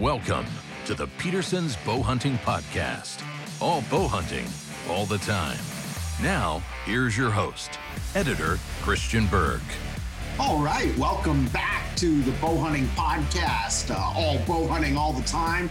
Welcome to the Peterson's Bow Hunting Podcast. All bow hunting, all the time. Now, here's your host, editor Christian Berg. All right, welcome back to the Bow Hunting Podcast. Uh, all bow hunting all the time.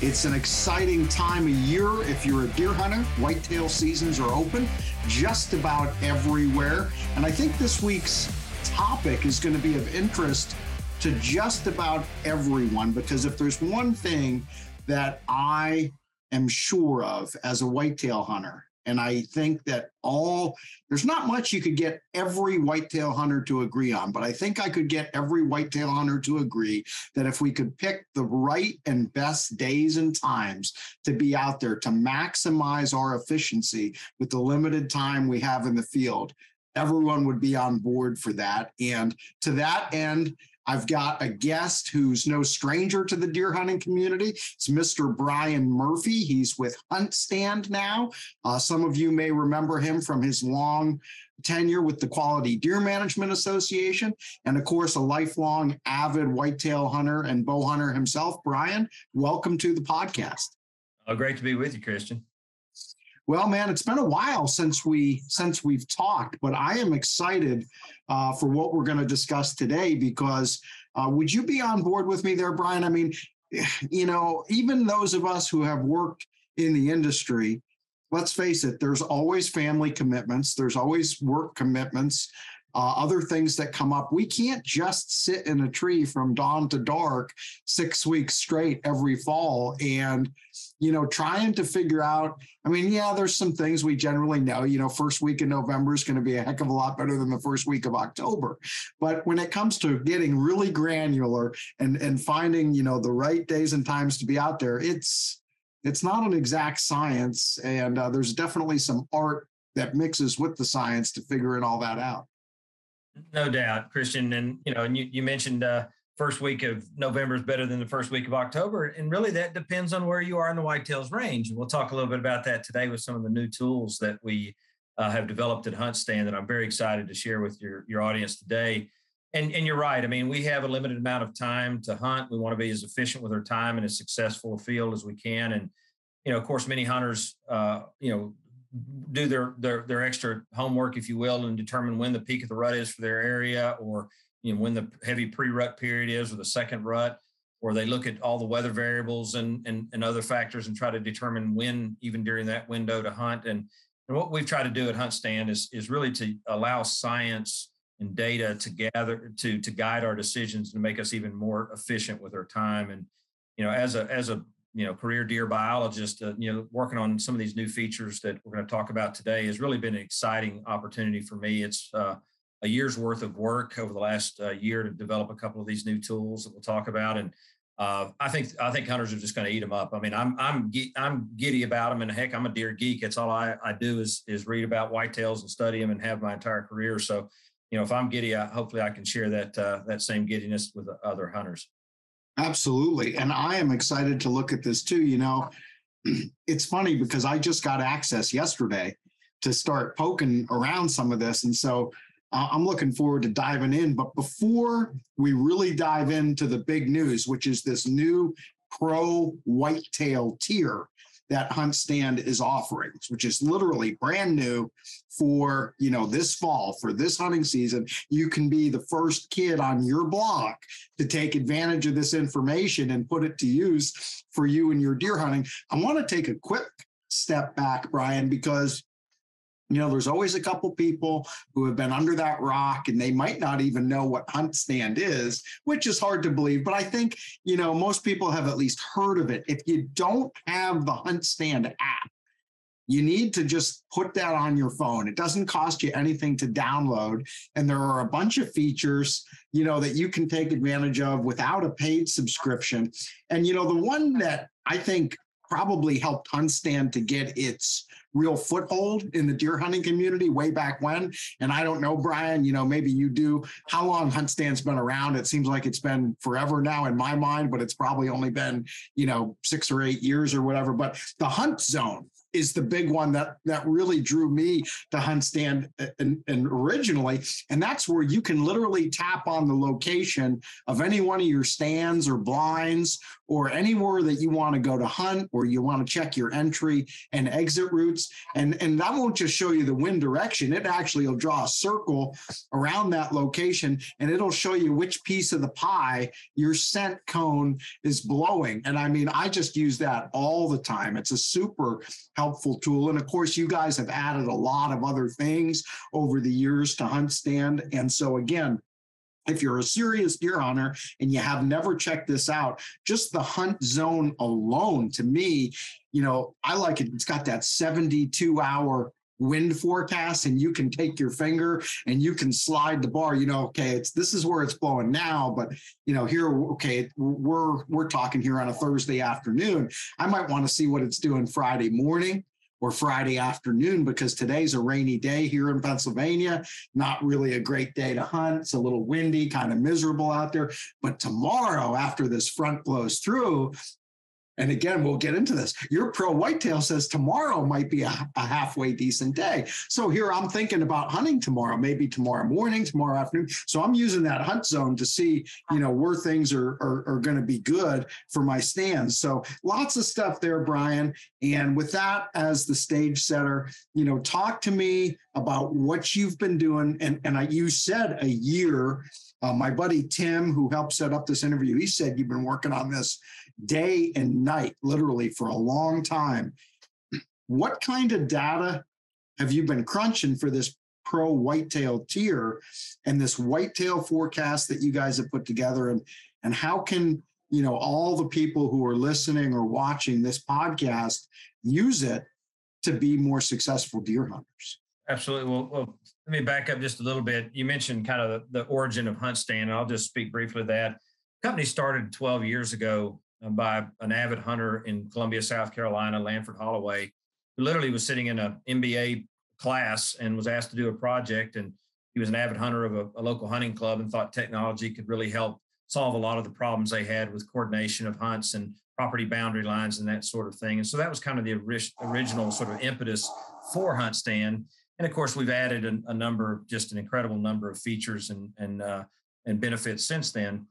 It's an exciting time of year. If you're a deer hunter, whitetail seasons are open just about everywhere. And I think this week's topic is going to be of interest to just about everyone because if there's one thing that I am sure of as a whitetail hunter, and I think that all there's not much you could get every whitetail hunter to agree on, but I think I could get every whitetail hunter to agree that if we could pick the right and best days and times to be out there to maximize our efficiency with the limited time we have in the field, everyone would be on board for that. And to that end, I've got a guest who's no stranger to the deer hunting community. It's Mr. Brian Murphy. He's with Hunt Stand now. Uh, some of you may remember him from his long tenure with the Quality Deer Management Association, and of course, a lifelong avid whitetail hunter and bow hunter himself. Brian, welcome to the podcast. Oh, great to be with you, Christian. Well, man, it's been a while since we since we've talked, but I am excited uh, for what we're going to discuss today because uh, would you be on board with me there, Brian? I mean, you know, even those of us who have worked in the industry, let's face it, there's always family commitments, there's always work commitments, uh, other things that come up. We can't just sit in a tree from dawn to dark six weeks straight every fall and, you know, trying to figure out. I mean, yeah, there's some things we generally know, you know, first week in November is going to be a heck of a lot better than the first week of October. But when it comes to getting really granular and, and finding, you know, the right days and times to be out there, it's, it's not an exact science. And uh, there's definitely some art that mixes with the science to figuring all that out. No doubt, Christian. And you know, and you, you mentioned uh, first week of November is better than the first week of October, and really that depends on where you are in the whitetails range. And we'll talk a little bit about that today with some of the new tools that we uh, have developed at Hunt Stand that I'm very excited to share with your your audience today. And and you're right. I mean, we have a limited amount of time to hunt. We want to be as efficient with our time and as successful a field as we can. And you know, of course, many hunters, uh, you know, do their, their their extra homework, if you will, and determine when the peak of the rut is for their area, or you know when the heavy pre-rut period is, or the second rut, or they look at all the weather variables and and, and other factors and try to determine when, even during that window, to hunt. And and what we've tried to do at Hunt Stand is is really to allow science and data to gather to to guide our decisions and make us even more efficient with our time. And you know, as a as a you know career deer biologist uh, you know working on some of these new features that we're going to talk about today has really been an exciting opportunity for me it's uh, a year's worth of work over the last uh, year to develop a couple of these new tools that we'll talk about and uh, I think I think hunters are just going to eat them up. I mean, I'm I'm I'm giddy about them, and heck, I'm a deer geek. It's all I, I do is is read about whitetails and study them, and have my entire career. So, you know, if I'm giddy, I, hopefully I can share that uh, that same giddiness with other hunters. Absolutely. And I am excited to look at this too. You know, it's funny because I just got access yesterday to start poking around some of this. And so uh, I'm looking forward to diving in. But before we really dive into the big news, which is this new pro whitetail tier that Hunt Stand is offering, which is literally brand new for you know this fall for this hunting season. You can be the first kid on your block to take advantage of this information and put it to use for you and your deer hunting. I want to take a quick step back, Brian, because you know, there's always a couple people who have been under that rock and they might not even know what hunt stand is, which is hard to believe. But I think, you know, most people have at least heard of it. If you don't have the hunt stand app, you need to just put that on your phone. It doesn't cost you anything to download. And there are a bunch of features, you know, that you can take advantage of without a paid subscription. And, you know, the one that I think probably helped Hunt Stand to get its real foothold in the deer hunting community way back when. And I don't know, Brian, you know, maybe you do. How long Hunt Stand's been around? It seems like it's been forever now in my mind, but it's probably only been, you know, six or eight years or whatever. But the hunt zone is the big one that that really drew me to hunt stand uh, and, and, originally and that's where you can literally tap on the location of any one of your stands or blinds or anywhere that you want to go to hunt or you want to check your entry and exit routes. And, and that won't just show you the wind direction, it actually will draw a circle around that location and it'll show you which piece of the pie your scent cone is blowing. And I mean, I just use that all the time. It's a super helpful tool. And of course, you guys have added a lot of other things over the years to Hunt Stand. And so, again, if you're a serious deer hunter and you have never checked this out, just the hunt zone alone, to me, you know, I like it. It's got that 72 hour wind forecast and you can take your finger and you can slide the bar you know okay it's this is where it's blowing now but you know here okay we're we're talking here on a thursday afternoon i might want to see what it's doing friday morning or Friday afternoon because today's a rainy day here in Pennsylvania. Not really a great day to hunt. It's a little windy, kind of miserable out there. But tomorrow, after this front blows through, and again, we'll get into this. Your pro whitetail says tomorrow might be a, a, halfway decent day. So here I'm thinking about hunting tomorrow, maybe tomorrow morning, tomorrow afternoon. So I'm using that hunt zone to see, you know, where things are, are, are going to be good for my stands. So lots of stuff there, Brian. And with that as the stage setter, you know, talk to me about what you've been doing. And, and I, you said a year. Uh, my buddy Tim, who helped set up this interview, he said you've been working on this day and night, literally for a long time. What kind of data have you been crunching for this pro whitetail tier and this whitetail forecast that you guys have put together? And, and how can you know all the people who are listening or watching this podcast use it to be more successful deer hunters? Absolutely. Well, well, let me back up just a little bit. You mentioned kind of the, the origin of Hunt Stand, and I'll just speak briefly to that. Company started 12 years ago by an avid hunter in Columbia, South Carolina, Lanford Holloway, who literally was sitting in an MBA class and was asked to do a project. And he was an avid hunter of a, a, local hunting club and thought technology could really help solve a lot of the problems they had with coordination of hunts and property boundary lines and that sort of thing. And so that was kind of the original sort of impetus for Hunt Stand. And of course, we've added a, a number, just an incredible number of features and and uh, and benefits since then.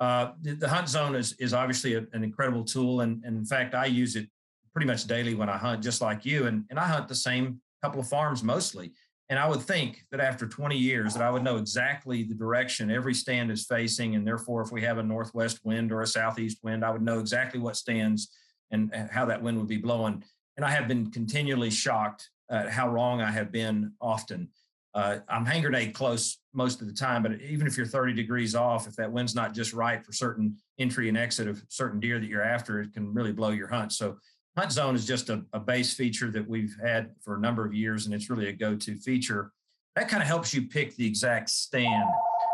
Uh, the, the, hunt zone is, is obviously a, an incredible tool. And, and, in fact, I use it pretty much daily when I hunt, just like you. And, and I hunt the same couple of farms mostly. And I would think that after 20 years that I would know exactly the direction every stand is facing. And therefore, if we have a northwest wind or a southeast wind, I would know exactly what stands and how that wind would be blowing. And I have been continually shocked at how wrong I have been often. Uh, I'm hand grenade close most of the time, but even if you're 30 degrees off, if that wind's not just right for certain entry and exit of certain deer that you're after, it can really blow your hunt. So hunt zone is just a, a base feature that we've had for a number of years, and it's really a go-to feature. That kind of helps you pick the exact stand.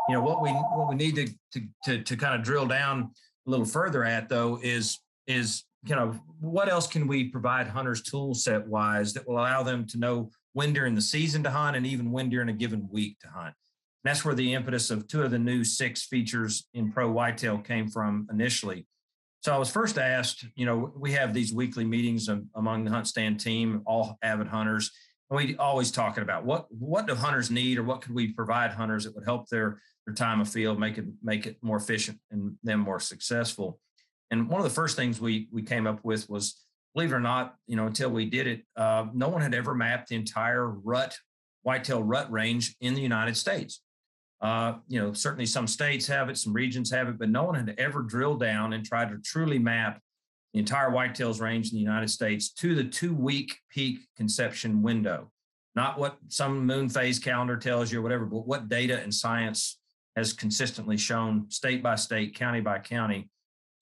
You know what we what we need to to to, to kind of drill down a little further at though is is you know what else can we provide hunters tool set wise that will allow them to know when during the season to hunt and even when during a given week to hunt. And that's where the impetus of two of the new six features in Pro Whitetail came from initially. So I was first asked, you know, we have these weekly meetings among the hunt stand team, all avid hunters, and we always talking about what what do hunters need or what could we provide hunters that would help their their time of field, make it make it more efficient and them more successful. And one of the first things we we came up with was believe it or not, you know, until we did it, uh, no one had ever mapped the entire rut, whitetail rut range in the United States. Uh, you know, certainly some states have it, some regions have it, but no one had ever drilled down and tried to truly map the entire whitetails range in the United States to the two week peak conception window. Not what some moon phase calendar tells you or whatever, but what data and science has consistently shown state by state, county by county.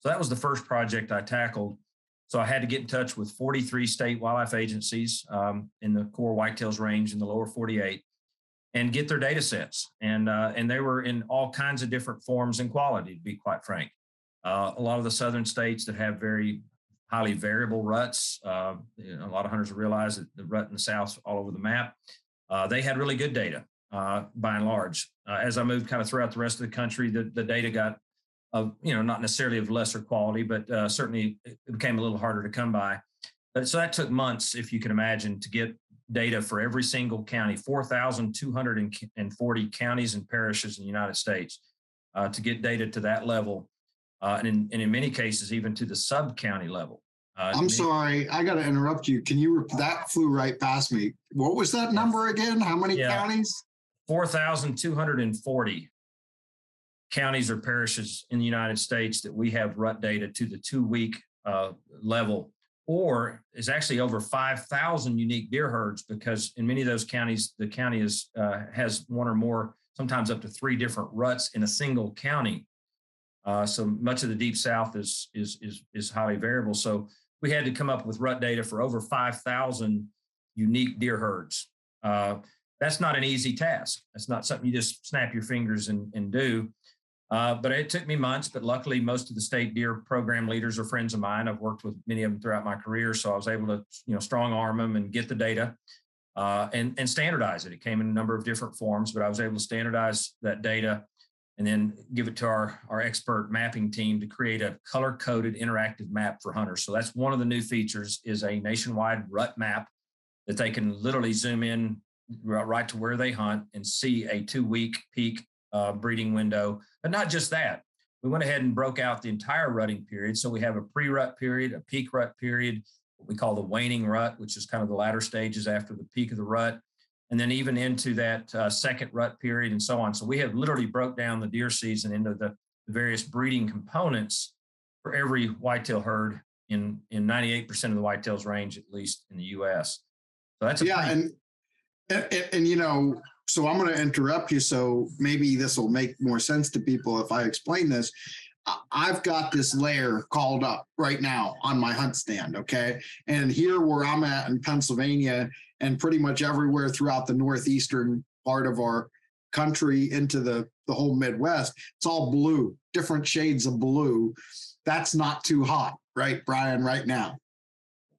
So that was the first project I tackled. So I had to get in touch with 43 state wildlife agencies um, in the core whitetails range in the lower 48 and get their data sets. And, uh, and they were in all kinds of different forms and quality, to be quite frank. Uh, a lot of the southern states that have very highly variable ruts, uh, you know, a lot of hunters realize that the rut in the south all over the map. Uh, they had really good data uh, by and large. Uh, as I moved kind of throughout the rest of the country, the, the data got of you know not necessarily of lesser quality, but uh, certainly it became a little harder to come by. But so that took months, if you can imagine, to get data for every single county, 4,240 counties and parishes in the United States, uh, to get data to that level. uh, and, in, and in many cases, even to the sub county level. Uh, I'm sorry, I got to interrupt you. Can you? That flew right past me. What was that number again? How many yeah. counties? Four thousand two hundred and forty counties or parishes in the United States that we have rut data to the two week uh, level, or is actually over 5,000 unique deer herds because in many of those counties, the county is, uh, has one or more, sometimes up to three different ruts in a single county. Uh, so much of the deep south is, is, is, is highly variable. So we had to come up with rut data for over 5,000 unique deer herds. Uh, that's not an easy task. That's not something you just snap your fingers and, and do. Uh, but it took me months, but luckily most of the state deer program leaders are friends of mine. I've worked with many of them throughout my career. So I was able to, you know, strong arm them and get the data uh, and, and standardize it. It came in a number of different forms, but I was able to standardize that data and then give it to our, our expert mapping team to create a color coded interactive map for hunters. So that's one of the new features is a nationwide rut map that they can literally zoom in right to where they hunt and see a two week peak uh, breeding window. But not just that, we went ahead and broke out the entire rutting period. So we have a pre rut period, a peak rut period, what we call the waning rut, which is kind of the latter stages after the peak of the rut, and then even into that uh, second rut period and so on. So we have literally broke down the deer season into the, the various breeding components for every whitetail herd in in 98% of the whitetails range, at least in the U.S. So that's yeah, pretty- and, and and you know so I'm going to interrupt you. So maybe this will make more sense to people if I explain this. I've got this layer called up right now on my hunt stand. Okay. And here where I'm at in Pennsylvania and pretty much everywhere throughout the northeastern part of our country into the, the whole Midwest, it's all blue, different shades of blue. That's not too hot, right, Brian, right now?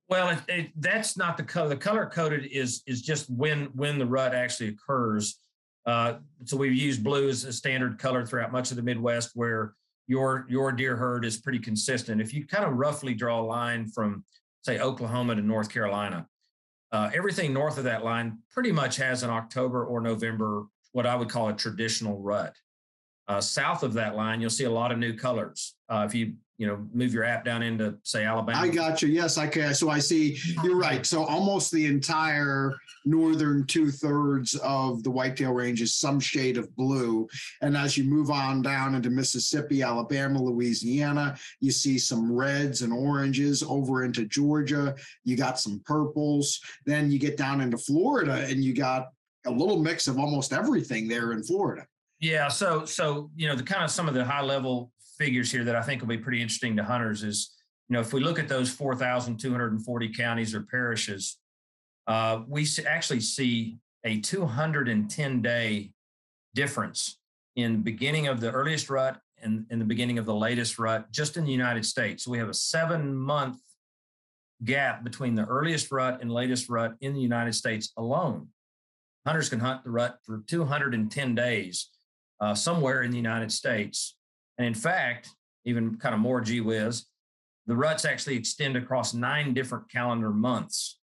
Well, it, it, that's not the color. The color coded is is just when when the rut actually occurs. Uh, so we've used blue as a standard color throughout much of the Midwest, where your your deer herd is pretty consistent. If you kind of roughly draw a line from say Oklahoma to North Carolina, uh, everything north of that line pretty much has an October or November what I would call a traditional rut. Uh, south of that line, you'll see a lot of new colors. Uh, if you you know move your app down into say Alabama. I got you. Yes, I can. So I see you're right. So almost the entire northern two thirds of the whitetail range is some shade of blue, and as you move on down into Mississippi, Alabama, Louisiana, you see some reds and oranges. Over into Georgia, you got some purples. Then you get down into Florida, and you got a little mix of almost everything there in Florida. Yeah, so so you know the kind of some of the high level figures here that I think will be pretty interesting to hunters is, you know, if we look at those 4,240 counties or parishes, uh, we actually see a 210 day difference in the beginning of the earliest rut and in the beginning of the latest rut just in the United States. So we have a seven month gap between the earliest rut and latest rut in the United States alone. Hunters can hunt the rut for 210 days uh, somewhere in the United States and in fact, even kind of more gee whiz, the ruts actually extend across nine different calendar months.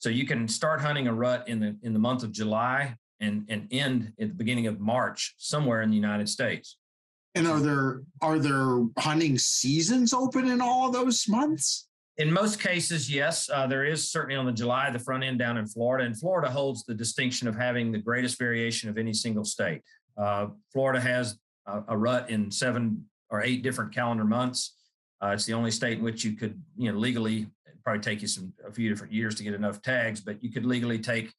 So you can start hunting a rut in the in the month of July and and end at the beginning of March somewhere in the United States. And are there are there hunting seasons open in all of those months? In most cases, yes. Uh, there is certainly on the July, the front end down in Florida, and Florida holds the distinction of having the greatest variation of any single state. Uh, Florida has a, a rut in seven or eight different calendar months. Uh, it's the only state in which you could, you know, legally probably take you some a few different years to get enough tags, but you could legally take,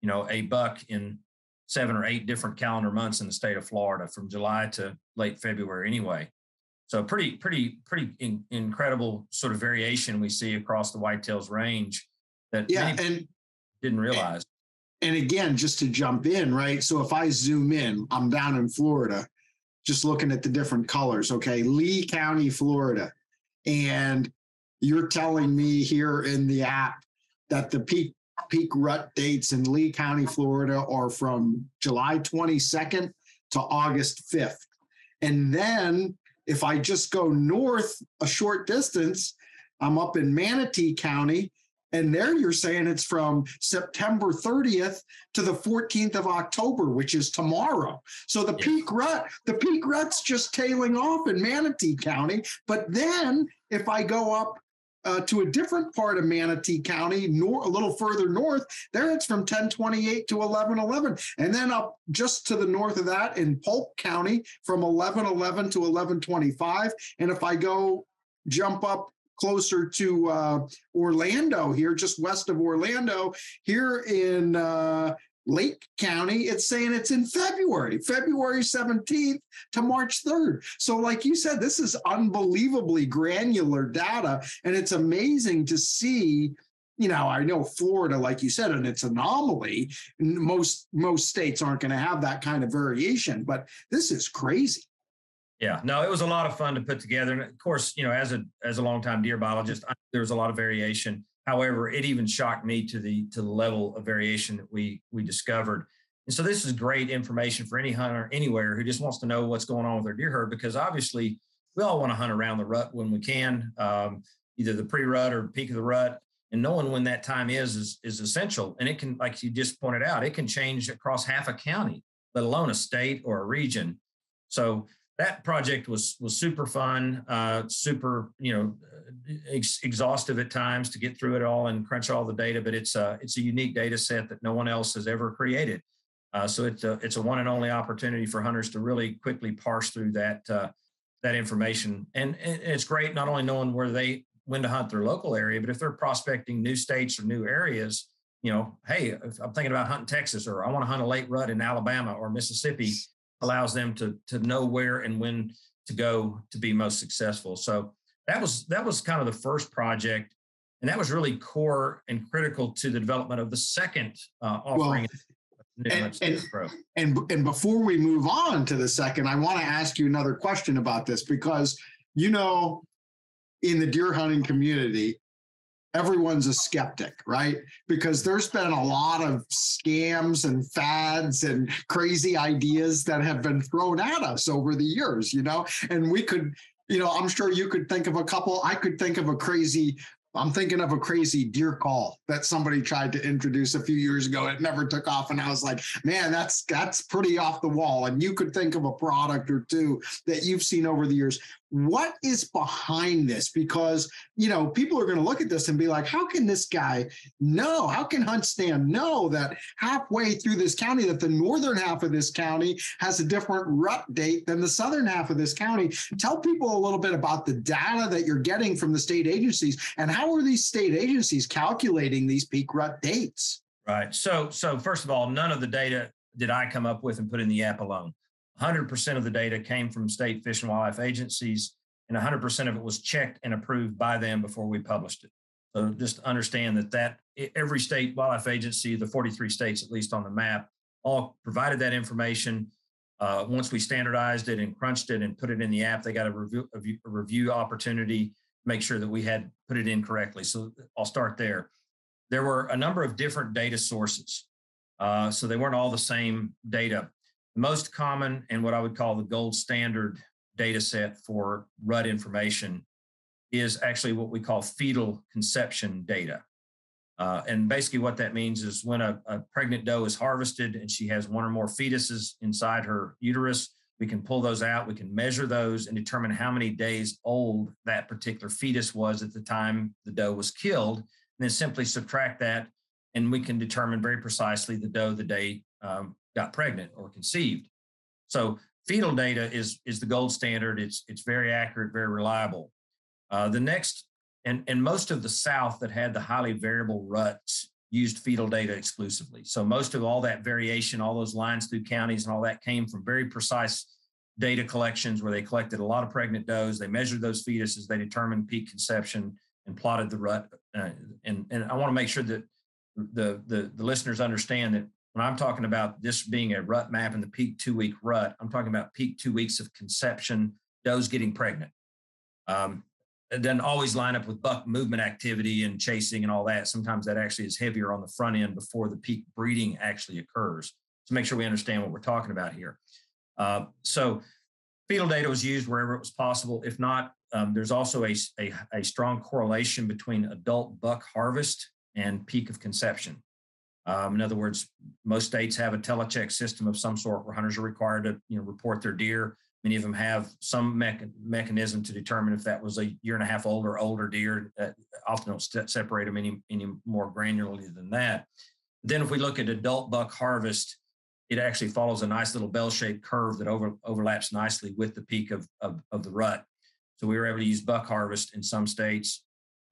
you know, a buck in seven or eight different calendar months in the state of Florida from July to late February anyway. So pretty, pretty, pretty in, incredible sort of variation we see across the whitetails range that yeah, and didn't realize. And again, just to jump in, right? So if I zoom in, I'm down in Florida just looking at the different colors. Okay, Lee County, Florida. And you're telling me here in the app that the peak peak rut dates in Lee County, Florida are from July 22nd to August 5th. And then if I just go north a short distance, I'm up in Manatee County And there you're saying it's from September 30th to the 14th of October, which is tomorrow. So the peak rut, the peak rut's just tailing off in Manatee County. But then if I go up uh, to a different part of Manatee County, nor, a little further north. There it's from 1028 to 1111. And then up just to the north of that in Polk County from 1111 to 1125. And if I go jump up closer to uh, Orlando here, just west of Orlando, here in uh, Lake County, it's saying it's in February, February 17th to March 3rd. So, like you said, this is unbelievably granular data. And it's amazing to see. You know, I know Florida, like you said, and it's anomaly. Most most states aren't going to have that kind of variation, but this is crazy. Yeah, no, it was a lot of fun to put together, and of course, you know, as a as a longtime deer biologist, I, there was a lot of variation However, it even shocked me to the to the level of variation that we we discovered. And so this is great information for any hunter anywhere who just wants to know what's going on with their deer herd because obviously we all want to hunt around the rut when we can, um, either the pre-rut or peak of the rut. And knowing when that time is, is is essential. And it can, like you just pointed out, it can change across half a county, let alone a state or a region. So that project was was super fun, uh, super you know ex- exhaustive at times to get through it all and crunch all the data. But it's a it's a unique data set that no one else has ever created. Uh, so it's a it's a one and only opportunity for hunters to really quickly parse through that uh, that information. And, and it's great not only knowing where they when to hunt their local area, but if they're prospecting new states or new areas, you know, hey, I'm thinking about hunting Texas or I want to hunt a late rut in Alabama or Mississippi allows them to to know where and when to go to be most successful. So that was that was kind of the first project, and that was really core and critical to the development of the second uh, offering. Well, and, and, and, and before we move on to the second, I want to ask you another question about this because you know, in the deer hunting community, everyone's a skeptic, right? Because there's been a lot of scams and fads and crazy ideas that have been thrown at us over the years, you know, and we could. You know, I'm sure you could think of a couple. I could think of a crazy I'm thinking of a crazy deer call that somebody tried to introduce a few years ago. It never took off, and I was like, "Man, that's that's pretty off the wall." And you could think of a product or two that you've seen over the years. What is behind this? Because you know people are going to look at this and be like, "How can this guy know? How can Hunt Stand know that halfway through this county that the northern half of this county has a different rut date than the southern half of this county?" Tell people a little bit about the data that you're getting from the state agencies and how are these state agencies calculating these peak rut dates? Right. So, so first of all, none of the data did I come up with and put in the app alone. 100% of the data came from state fish and wildlife agencies, and 100% of it was checked and approved by them before we published it. So just understand that that every state wildlife agency, the 43 states at least on the map, all provided that information. Uh, once we standardized it and crunched it and put it in the app, they got a review, a review opportunity make sure that we had put it in correctly. So I'll start there. There were a number of different data sources. Uh, so they weren't all the same data. Most common and what I would call the gold standard data set for rut information is actually what we call fetal conception data. Uh, and basically, what that means is when a, a pregnant doe is harvested and she has one or more fetuses inside her uterus, we can pull those out, we can measure those and determine how many days old that particular fetus was at the time the doe was killed, and then simply subtract that, and we can determine very precisely the doe the day um, got pregnant or conceived. So fetal data is is the gold standard. It's it's very accurate, very reliable. Uh, the next, and and most of the South that had the highly variable ruts used fetal data exclusively. So most of all that variation, all those lines through counties and all that came from very precise data collections where they collected a lot of pregnant does. They measured those fetuses. They determined peak conception and plotted the rut. Uh, and, and I want to make sure that the, the, the listeners understand that when I'm talking about this being a rut map and the peak two week rut, I'm talking about peak two weeks of conception, does getting pregnant. Um, it doesn't always line up with buck movement activity and chasing and all that. Sometimes that actually is heavier on the front end before the peak breeding actually occurs. So make sure we understand what we're talking about here. Uh, so fetal data was used wherever it was possible. If not, um, there's also a, a, a, strong correlation between adult buck harvest and peak of conception. Um, in other words, most states have a telecheck system of some sort where hunters are required to you know, report their deer. Many of them have some mechanism to determine if that was a year and a half old or older deer. Often don't st- separate them any, any more granularly than that. Then, if we look at adult buck harvest, it actually follows a nice little bell-shaped curve that over, overlaps nicely with the peak of, of, of the rut. So we were able to use buck harvest in some states.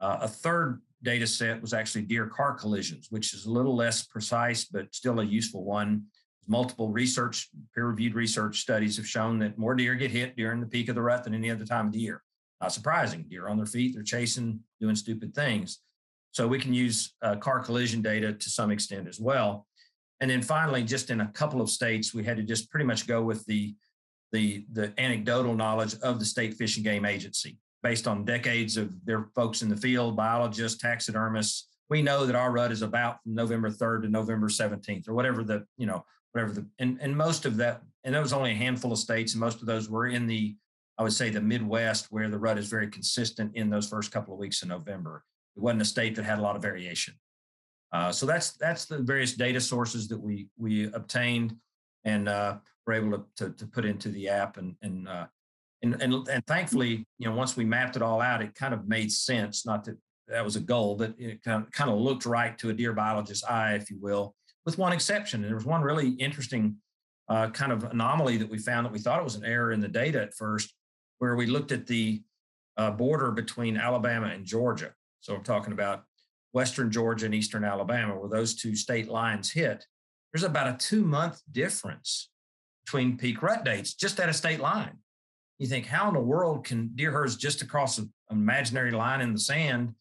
Uh, a third data set was actually deer car collisions, which is a little less precise, but still a useful one. Multiple research, peer reviewed research studies have shown that more deer get hit during the peak of the rut than any other time of the year. Not surprising. Deer on their feet, they're chasing, doing stupid things. So we can use uh, car collision data to some extent as well. And then finally, just in a couple of states, we had to just pretty much go with the the the anecdotal knowledge of the state fish and game agency based on decades of their folks in the field, biologists, taxidermists. We know that our rut is about from November 3rd to November 17th or whatever the, you know, whatever the, and, and most of that, and there was only a handful of states, and most of those were in the, I would say the Midwest, where the rut is very consistent in those first couple of weeks in November. It wasn't a state that had a lot of variation. Uh, so that's that's the various data sources that we we obtained and uh, were able to, to, to put into the app and and uh, and, and and thankfully, you know, once we mapped it all out, it kind of made sense. Not that that was a goal, but it kind of, kind of looked right to a deer biologist's eye, if you will, with one exception. And there was one really interesting uh, kind of anomaly that we found that we thought it was an error in the data at first, where we looked at the uh, border between Alabama and Georgia. So we're talking about Western Georgia and Eastern Alabama, where those two state lines hit. There's about a two month difference between peak rut dates just at a state line you think, how in the world can deer herds just across an imaginary line in the sand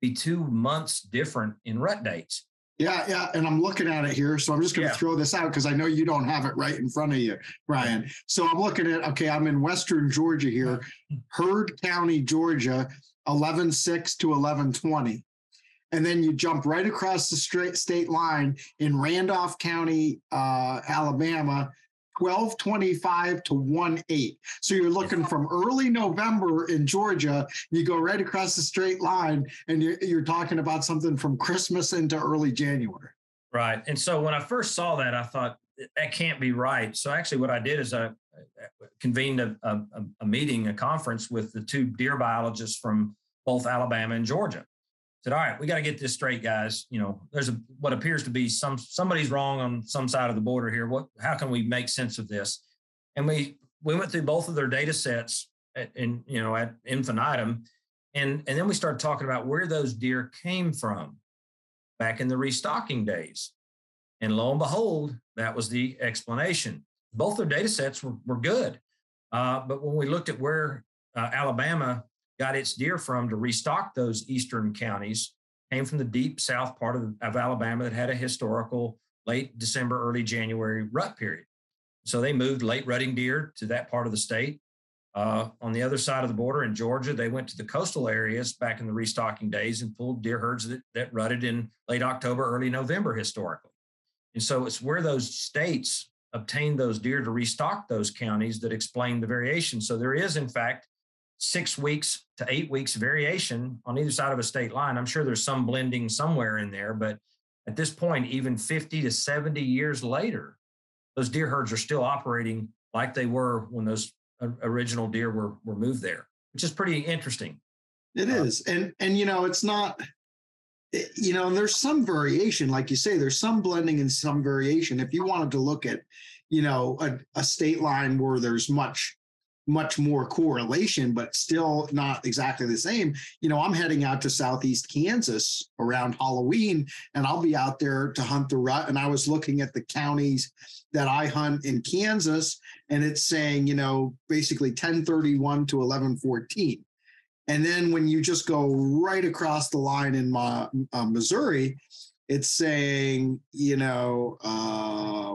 be two months different in rut dates? Yeah, yeah. And I'm looking at it here. So I'm just going to yeah. throw this out because I know you don't have it right in front of you, Brian. So I'm looking at, okay, I'm in Western Georgia here, Heard County, Georgia, 11 6 to 11 20. And then you jump right across the straight state line in Randolph County, uh, Alabama, 1225 to 1 8. So you're looking from early November in Georgia, you go right across the straight line, and you're, you're talking about something from Christmas into early January. Right. And so when I first saw that, I thought that can't be right. So actually, what I did is I uh, convened a, a, a meeting, a conference with the two deer biologists from both Alabama and Georgia said, "All right, we got to get this straight, guys. You know, there's a what appears to be some somebody's wrong on some side of the border here. What? How can we make sense of this?" And we we went through both of their data sets at, in you know at infinitum, and and then we started talking about where those deer came from back in the restocking days, and lo and behold, that was the explanation. Both their data sets were were good, uh, but when we looked at where uh, Alabama got its deer from to restock those eastern counties came from the deep south part of, of Alabama that had a historical late December, early January rut period. So they moved late rutting deer to that part of the state. Uh, on the other side of the border in Georgia, they went to the coastal areas back in the restocking days and pulled deer herds that, that rutted in late October, early November historically. And so it's where those states obtained those deer to restock those counties that explain the variation. So there is, in fact, six weeks to eight weeks variation on either side of a state line. I'm sure there's some blending somewhere in there, but at this point, even 50 to 70 years later, those deer herds are still operating like they were when those original deer were, were moved there, which is pretty interesting. It uh, is. And, and, you know, it's not, eh, you know, and there's some variation, like you say, there's some blending and some variation. If you wanted to look at, you know, a, a state line where there's much much more correlation, but still not exactly the same. You know, I'm heading out to Southeast Kansas around Halloween, and I'll be out there to hunt the rut. And I was looking at the counties that I hunt in Kansas, and it's saying, you know, basically 1031 to 1114. And then when you just go right across the line in my, uh, Missouri, it's saying, you know, uh,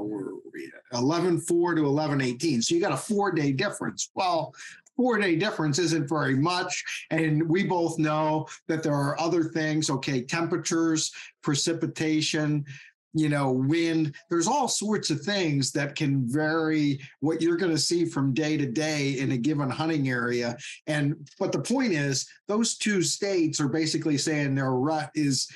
11 4 to 11 18. So you got a four day difference. Well, four day difference isn't very much. And we both know that there are other things, okay, temperatures, precipitation, you know, wind. There's all sorts of things that can vary what you're going to see from day to day in a given hunting area. And but the point is, those two states are basically saying their rut is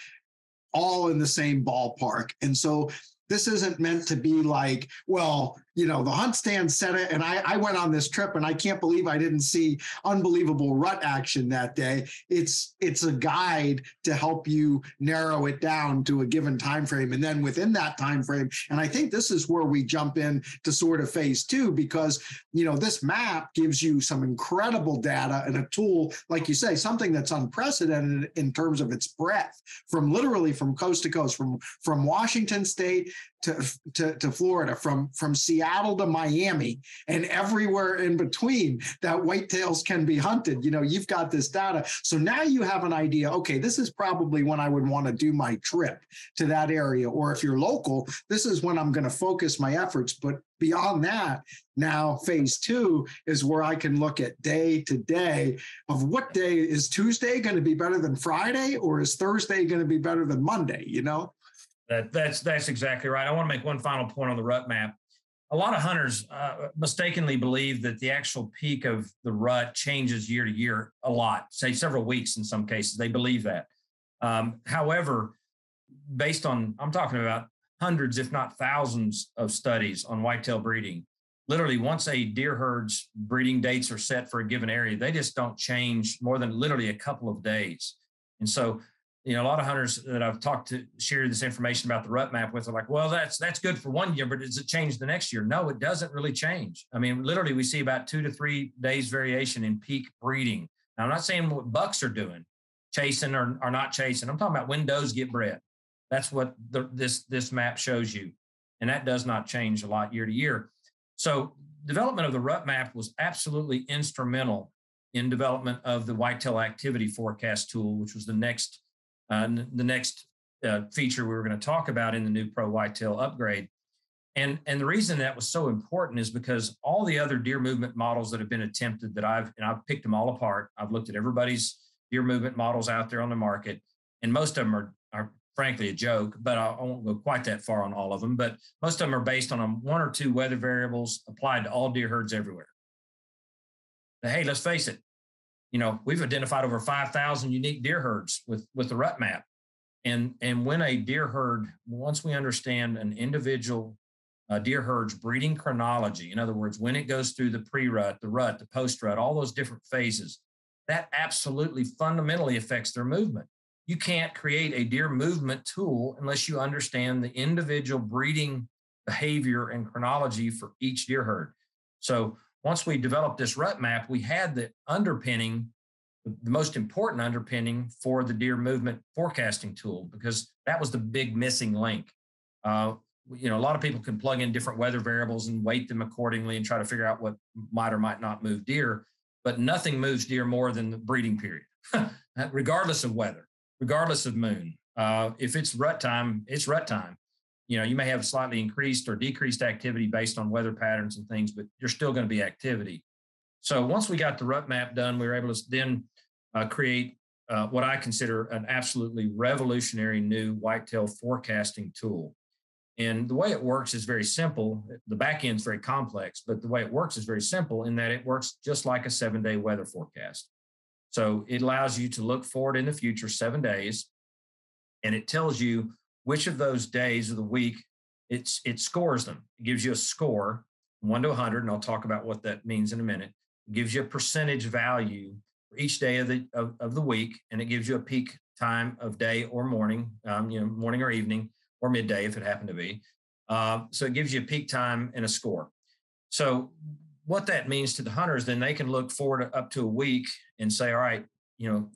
all in the same ballpark. And so this isn't meant to be like, well, you know, the hunt stand said it. And I, I went on this trip and I can't believe I didn't see unbelievable rut action that day. It's it's a guide to help you narrow it down to a given time frame. And then within that time frame, and I think this is where we jump in to sort of phase two, because you know, this map gives you some incredible data and a tool, like you say, something that's unprecedented in terms of its breadth, from literally from coast to coast, from from Washington State to, to, to Florida, from, from Seattle to Miami, and everywhere in between that whitetails can be hunted. You know, you've got this data. So now you have an idea okay, this is probably when I would want to do my trip to that area. Or if you're local, this is when I'm going to focus my efforts. But beyond that, now phase two is where I can look at day to day of what day is Tuesday going to be better than Friday, or is Thursday going to be better than Monday? You know? That, that's that's exactly right. I want to make one final point on the rut map. A lot of hunters uh, mistakenly believe that the actual peak of the rut changes year to year a lot, say several weeks in some cases. They believe that. Um, however, based on I'm talking about hundreds, if not thousands, of studies on whitetail breeding. Literally, once a deer herd's breeding dates are set for a given area, they just don't change more than literally a couple of days. And so you know, a lot of hunters that I've talked to share this information about the rut map with are like, well, that's that's good for one year, but does it change the next year? No, it doesn't really change. I mean, literally, we see about two to three days variation in peak breeding. Now, I'm not saying what bucks are doing, chasing or, or not chasing. I'm talking about when does get bred. That's what the, this this map shows you, and that does not change a lot year to year. So, development of the rut map was absolutely instrumental in development of the whitetail activity forecast tool, which was the next uh, the next uh, feature we were going to talk about in the new Pro Whitetail upgrade. And, and the reason that was so important is because all the other deer movement models that have been attempted that I've, and I've picked them all apart. I've looked at everybody's deer movement models out there on the market, and most of them are, are frankly a joke, but I won't go quite that far on all of them. But most of them are based on one or two weather variables applied to all deer herds everywhere. Hey, let's face it, you know, we've identified over 5,000 unique deer herds with, with the rut map. And, and when a deer herd, once we understand an individual uh, deer herd's breeding chronology, in other words, when it goes through the pre rut, the rut, the post rut, all those different phases, that absolutely fundamentally affects their movement. You can't create a deer movement tool unless you understand the individual breeding behavior and chronology for each deer herd. So once we developed this rut map, we had the underpinning, the most important underpinning for the deer movement forecasting tool, because that was the big missing link. Uh, you know, a lot of people can plug in different weather variables and weight them accordingly and try to figure out what might or might not move deer, but nothing moves deer more than the breeding period, regardless of weather, regardless of moon. Uh, if it's rut time, it's rut time you know, you may have slightly increased or decreased activity based on weather patterns and things, but you're still going to be activity. So once we got the rut map done, we were able to then uh, create uh, what I consider an absolutely revolutionary new whitetail forecasting tool. And the way it works is very simple. The back end is very complex, but the way it works is very simple in that it works just like a seven day weather forecast. So it allows you to look forward in the future seven days, and it tells you which of those days of the week it's it scores them. It gives you a score, one to 100, and I'll talk about what that means in a minute. It gives you a percentage value for each day of the of, of the week, and it gives you a peak time of day or morning, um, you know, morning or evening or midday if it happened to be. Uh, so it gives you a peak time and a score. So what that means to the hunters, then they can look forward up to a week and say, all right, you know,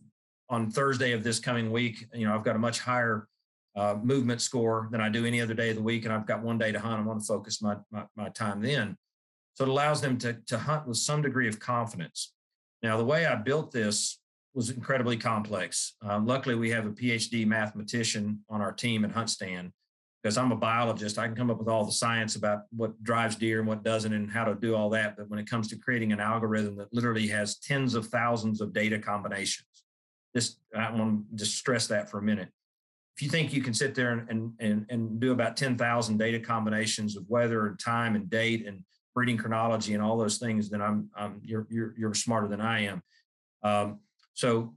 on Thursday of this coming week, you know, I've got a much higher uh, movement score than I do any other day of the week. And I've got one day to hunt. I want to focus my, my, my time then. So it allows them to, to hunt with some degree of confidence. Now, the way I built this was incredibly complex. Uh, luckily, we have a PhD mathematician on our team at Hunt Stand because I'm a biologist. I can come up with all the science about what drives deer and what doesn't and how to do all that. But when it comes to creating an algorithm that literally has tens of thousands of data combinations, this I want to just stress that for a minute if you think you can sit there and, and, and do about 10,000 data combinations of weather and time and date and breeding chronology and all those things, then I'm, I'm you're, you're, you're smarter than I am. Um, so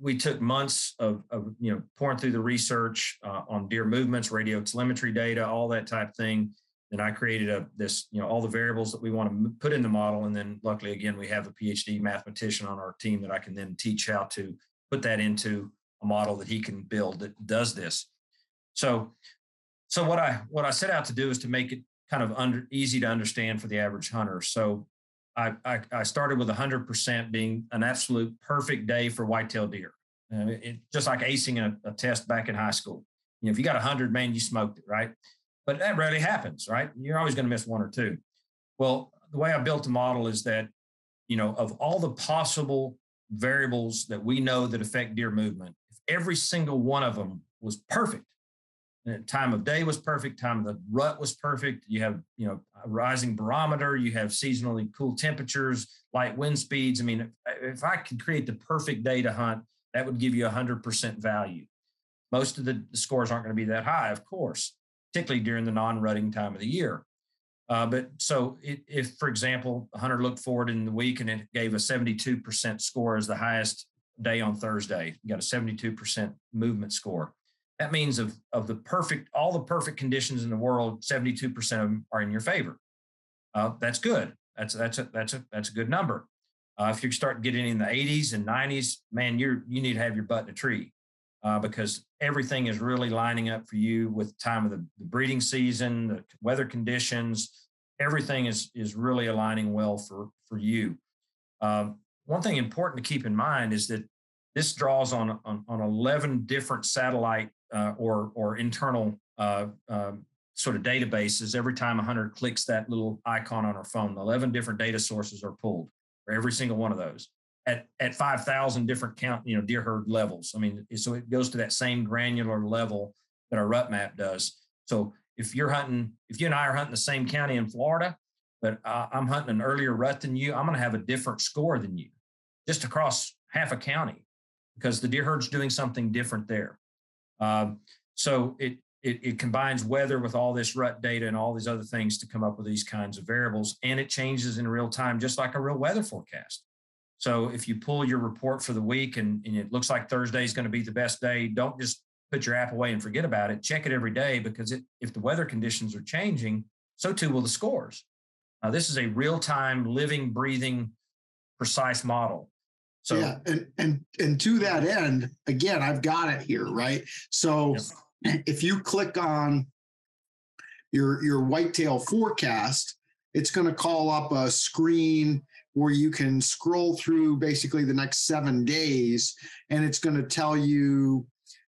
we took months of, of you know pouring through the research uh, on deer movements, radio telemetry data, all that type of thing. Then I created a this you know all the variables that we want to put in the model, and then luckily again we have a PhD mathematician on our team that I can then teach how to put that into a model that he can build that does this. So so what I what I set out to do is to make it kind of under easy to understand for the average hunter. So I, I, I started with 100% being an absolute perfect day for whitetail deer. It, just like acing a, a, test back in high school. You know, if you got 100, man, you smoked it, right? But that rarely happens, right? You're always going to miss one or two. Well, the way I built the model is that, you know, of all the possible variables that we know that affect deer movement, every single one of them was perfect, time of day was perfect time of the rut was perfect. You have you know a rising barometer you have seasonally cool temperatures light wind speeds. I mean if i could create the perfect day to hunt that would give you 100% value. Most of the scores aren't going to be that high of course particularly during the non-rutting time of the year. Uh, but so it, if for example a hunter looked forward in the week and it gave a 72% score as the highest day on thursday you got a 72% movement score that means of, of the perfect, all the perfect conditions in the world, 72% of them are in your favor. Uh, that's good. That's, that's, a, that's, a, that's a good number. Uh, if you start getting in the 80s and 90s, man, you're, you need to have your butt in a tree uh, because everything is really lining up for you with time of the, the breeding season, the weather conditions, everything is, is really aligning well for, for you. Um, one thing important to keep in mind is that this draws on, on, on 11 different satellite uh, or or internal uh, um, sort of databases. Every time a hunter clicks that little icon on her phone, 11 different data sources are pulled for every single one of those at at 5,000 different count you know deer herd levels. I mean, so it goes to that same granular level that our rut map does. So if you're hunting, if you and I are hunting the same county in Florida, but uh, I'm hunting an earlier rut than you, I'm going to have a different score than you, just across half a county, because the deer herd's doing something different there. Um, so it, it, it combines weather with all this rut data and all these other things to come up with these kinds of variables, and it changes in real time, just like a real weather forecast. So if you pull your report for the week and, and it looks like Thursday is going to be the best day, don't just put your app away and forget about it. Check it every day because it, if the weather conditions are changing, so too will the scores. This is a real time, living, breathing, precise model. So yeah, and and and to that end, again, I've got it here, right? So yep. if you click on your your whitetail forecast, it's going to call up a screen where you can scroll through basically the next seven days, and it's going to tell you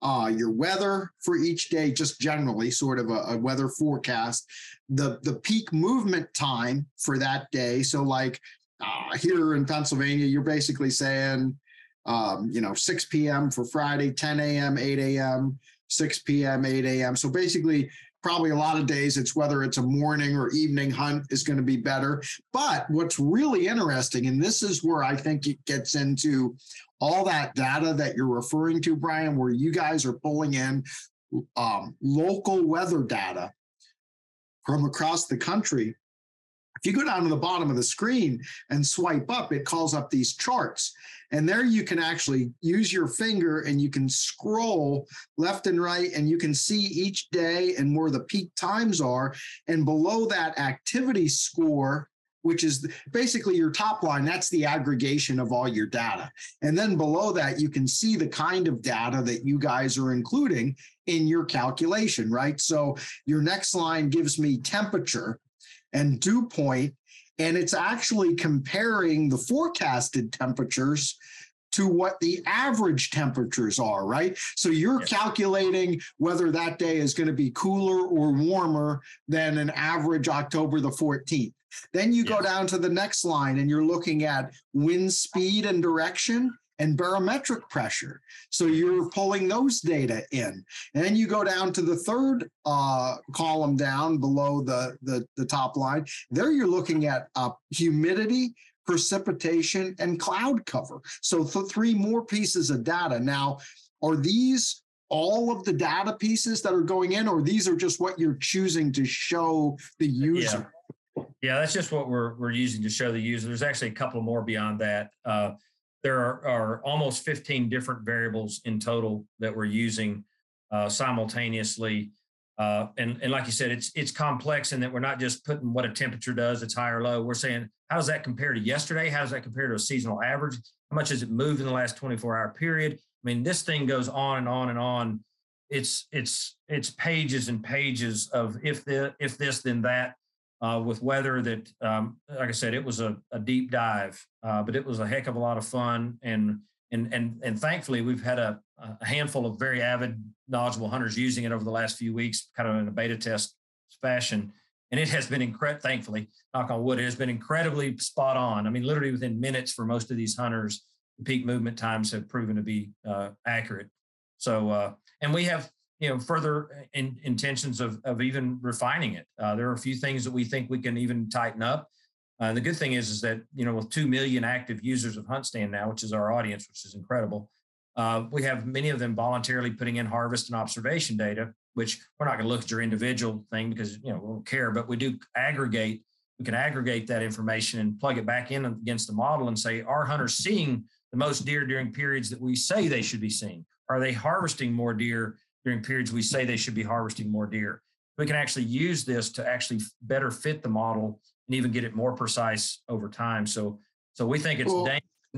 uh, your weather for each day, just generally, sort of a, a, weather forecast, the the peak movement time for that day. So, like uh, here in Pennsylvania, you're basically saying, um, you know, 6 p.m. for Friday, 10 a.m., 8 a.m., 6 p.m., 8 a.m. So basically, probably a lot of days it's whether it's a morning or evening hunt is going to be better. But what's really interesting, and this is where I think it gets into all that data that you're referring to, Brian, where you guys are pulling in um, local weather data from across the country if you go down to the bottom of the screen and swipe up, it calls up these charts. And there you can actually use your finger and you can scroll left and right and you can see each day and where the peak times are. And below that activity score, which is basically your top line, that's the aggregation of all your data. And then below that, you can see the kind of data that you guys are including in your calculation, right? So your next line gives me temperature and dew point, and it's actually comparing the forecasted temperatures to what the average temperatures are, right? So you're yes. calculating whether that day is going to be cooler or warmer than an average October the 14th. Then you yes. go down to the next line and you're looking at wind speed and direction and barometric pressure. So you're pulling those data in. And then you go down to the third uh, column down below the, the, the, top line. There you're looking at uh, humidity, precipitation, and cloud cover. So th- three more pieces of data. Now, are these all of the data pieces that are going in, or these are just what you're choosing to show the user? Yeah. Yeah, that's just what we're we're using to show the user. There's actually a couple more beyond that. Uh, there are, are, almost 15 different variables in total that we're using uh, simultaneously. Uh, and, and like you said, it's it's complex in that we're not just putting what a temperature does, it's high or low. We're saying how does that compare to yesterday? How does that compare to a seasonal average? How much has it moved in the last 24 hour period? I mean, this thing goes on and on and on. It's it's it's pages and pages of if the if this then that uh, with weather that um, like I said, it was a, a deep dive, uh, but it was a heck of a lot of fun and and and and thankfully we've had a, a handful of very avid knowledgeable hunters using it over the last few weeks, kind of in a beta test fashion and it has been incredible. Thankfully, knock on wood, it has been incredibly spot on. I mean, literally within minutes for most of these hunters, the peak movement times have proven to be uh, accurate. So, uh, and we have you know further in, intentions of of even refining it. Uh, there are a few things that we think we can even tighten up. Uh, the good thing is is that you know with two million active users of HuntStand now, which is our audience, which is incredible. Uh, we have many of them voluntarily putting in harvest and observation data, which we're not going to look at your individual thing because you know we don't care, but we do aggregate. We can aggregate that information and plug it back in against the model and say, are hunters seeing the most deer during periods that we say they should be seeing? Are they harvesting more deer during periods we say they should be harvesting more deer? We can actually use this to actually better fit the model and even get it more precise over time. So, so we think it's well,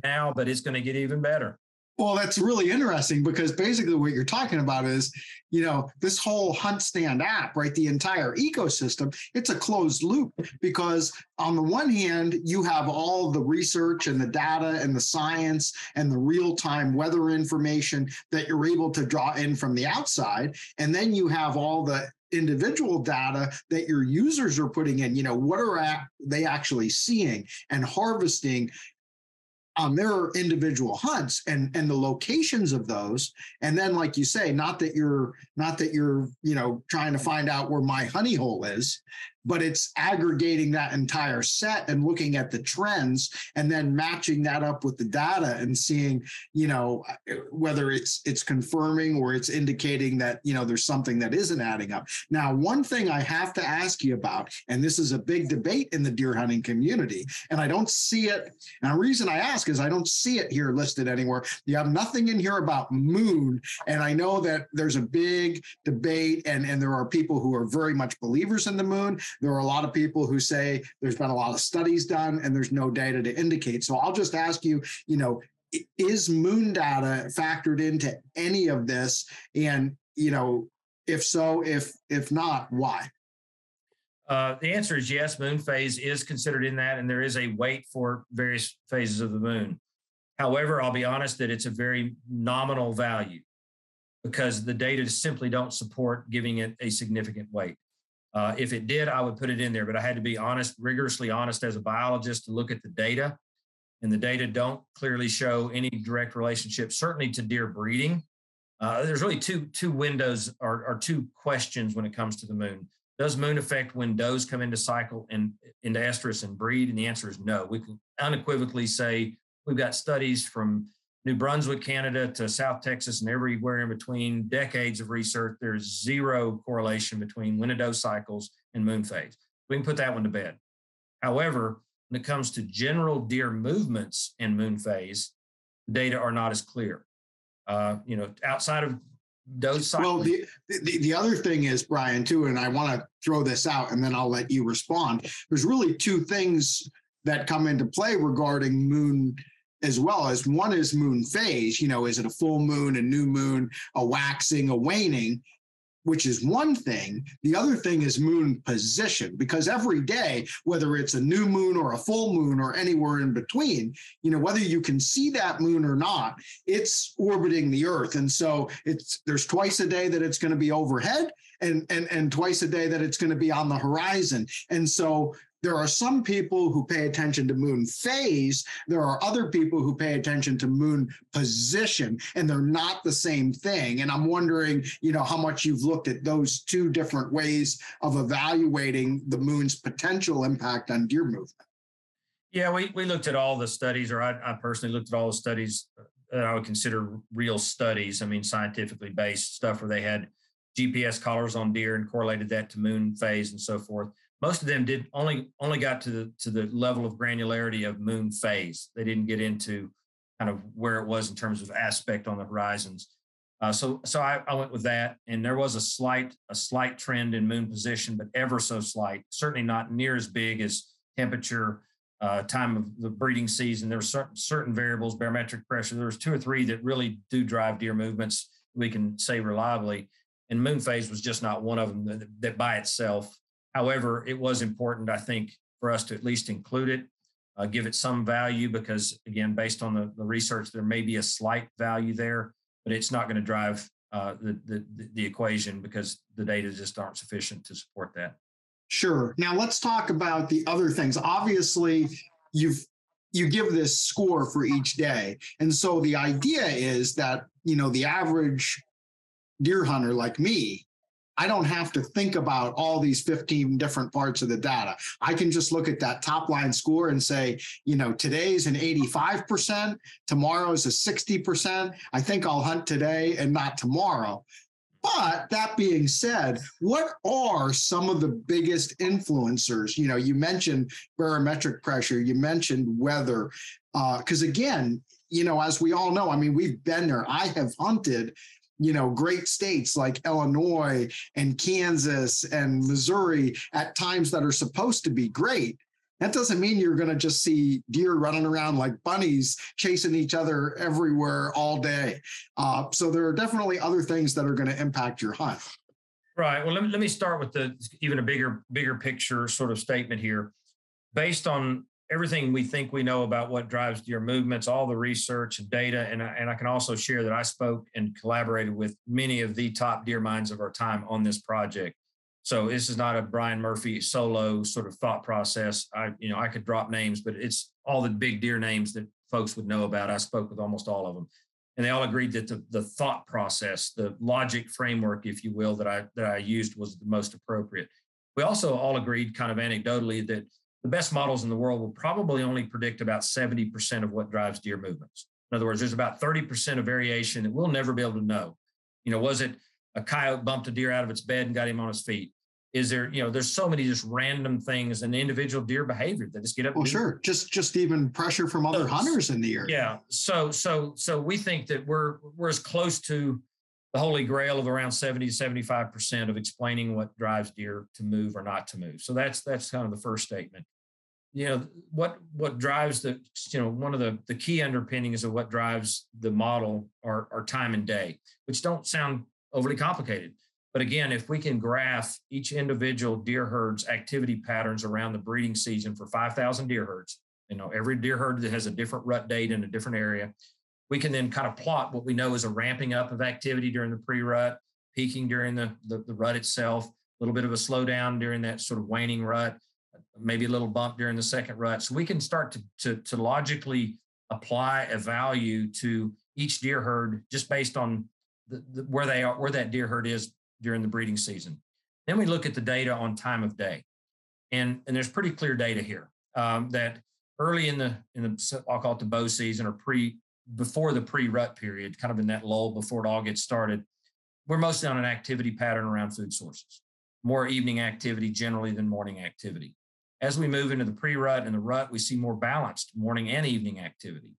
now, but it's going to get even better. Well, that's really interesting because basically what you're talking about is, you know, this whole HuntStand app, right? The entire ecosystem, it's a closed loop because on the one hand, you have all the research and the data and the science and the real-time weather information that you're able to draw in from the outside. And then you have all the individual data that your users are putting in you know what are they actually seeing and harvesting Um, on are individual hunts and and the locations of those. And then like you say not that you're not that you're you know trying to find out where my honey hole is but it's aggregating that entire set and looking at the trends and then matching that up with the data and seeing you know whether it's it's confirming or it's indicating that you know there's something that isn't adding up. Now one thing i have to ask you about and this is a big debate in the deer hunting community and i don't see it. And the reason i ask is i don't see it here listed anywhere. You have nothing in here about moon and i know that there's a big debate and and there are people who are very much believers in the moon there are a lot of people who say there's been a lot of studies done and there's no data to indicate. So I'll just ask you, you know, is moon data factored into any of this? And, you know, if so, if if not, why? Uh, the answer is yes. Moon phase is considered in that, and there is a weight for various phases of the moon. However, I'll be honest that it's a very nominal value because the data simply don't support giving it a significant weight. Uh, if it did, I would put it in there, but I had to be honest, rigorously honest as a biologist to look at the data. And the data don't clearly show any direct relationship, certainly to deer breeding. Uh, there's really two two windows or, or, two questions when it comes to the moon. Does moon affect when does come into cycle and into estrus and breed? And the answer is no. We can unequivocally say we've got studies from New Brunswick, Canada to South Texas and everywhere in between, decades of research, there's zero correlation between doe cycles and moon phase. We can put that one to bed. However, when it comes to general deer movements in moon phase, data are not as clear. Uh, you know, outside of those cycles. Well, the, the, the other thing is, Brian, too, and I want to throw this out and then I'll let you respond. There's really two things that come into play regarding moon as well as one is moon phase you know is it a full moon a new moon a waxing a waning which is one thing. The other thing is moon position because every day whether it's a new moon or a full moon or anywhere in between you know whether you can see that moon or not it's orbiting the earth. And so it's there's twice a day that it's going to be overhead and and and twice a day that it's going to be on the horizon. And so there are some people who pay attention to moon phase. There are other people who pay attention to moon position, and they're not the same thing. And I'm wondering, you know, how much you've looked at those two different ways of evaluating the moon's potential impact on deer movement. Yeah, we, we looked at all the studies, or I, I personally looked at all the studies uh, that I would consider real studies. I mean, scientifically based stuff where they had GPS collars on deer and correlated that to moon phase and so forth most of them did only only got to the to the level of granularity of moon phase. They didn't get into kind of where it was in terms of aspect on the horizons. Uh, so so I, I, went with that, and there was a slight a slight trend in moon position, but ever so slight. Certainly not near as big as temperature, uh, time of the breeding season. There were certain certain variables, barometric pressure. There was two or three that really do drive deer movements. We can say reliably, and moon phase was just not one of them that, that by itself. However, it was important, I think, for us to at least include it, uh, give it some value because again, based on the, the research, there may be a slight value there but it's not going to drive uh, the, the, the equation because the data just aren't sufficient to support that. Sure. Now let's talk about the other things. Obviously, you've you give this score for each day, and so the idea is that you know the average deer hunter like me I don't have to think about all these 15 different parts of the data. I can just look at that top line score and say, you know, today's an 85%, tomorrow's a 60%. I think I'll hunt today and not tomorrow. But that being said, what are some of the biggest influencers? You know, you mentioned barometric pressure, you mentioned weather. Because uh, again, you know, as we all know, I mean, we've been there. I have hunted you know great states like illinois and kansas and missouri at times that are supposed to be great that doesn't mean you're going to just see deer running around like bunnies chasing each other everywhere all day. Uh, so there are definitely other things that are going to impact your hunt. Right well let me, let me start with the even a bigger bigger picture sort of statement here. Based on everything we think we know about what drives deer movements, all the research and data. And I, and I can also share that I spoke and collaborated with many of the top deer minds of our time on this project. So this is not a Brian Murphy solo sort of thought process. I, you know, I could drop names, but it's all the big deer names that folks would know about. I spoke with almost all of them. And they all agreed that the, the thought process, the logic framework, if you will, that I that I used was the most appropriate. We also all agreed, kind of anecdotally, that the best models in the world will probably only predict about 70% of what drives deer movements. In other words, there's about 30% of variation that we'll never be able to know. You know, was it a coyote bumped a deer out of its bed and got him on his feet? Is there, you know, there's so many just random things and individual deer behavior that just get up. Oh, well, sure. Just just even pressure from other hunters in the area. Yeah. So so so we think that we're we're as close to the holy grail of around 70 to 75 percent of explaining what drives deer to move or not to move. So that's that's kind of the first statement. You know what what drives the you know one of the the key underpinnings of what drives the model are, are time and day which don't sound overly complicated. But again if we can graph each individual deer herd's activity patterns around the breeding season for 5000 deer herds you know every deer herd that has a different rut date in a different area we can then kind of plot what we know is a ramping up of activity during the pre-rut, peaking during the, the, the rut itself, a little bit of a slowdown during that sort of waning rut, maybe a little bump during the second rut. So we can start to, to, to logically apply a value to each deer herd just based on the, the, where they are, where that deer herd is during the breeding season. Then we look at the data on time of day, and and there's pretty clear data here um, that early in the in the I'll call it the bow season or pre before the pre-rut period, kind of in that lull before it all gets started, we're mostly on an activity pattern around food sources, more evening activity generally than morning activity. As we move into the pre-rut and the rut, we see more balanced morning and evening activity.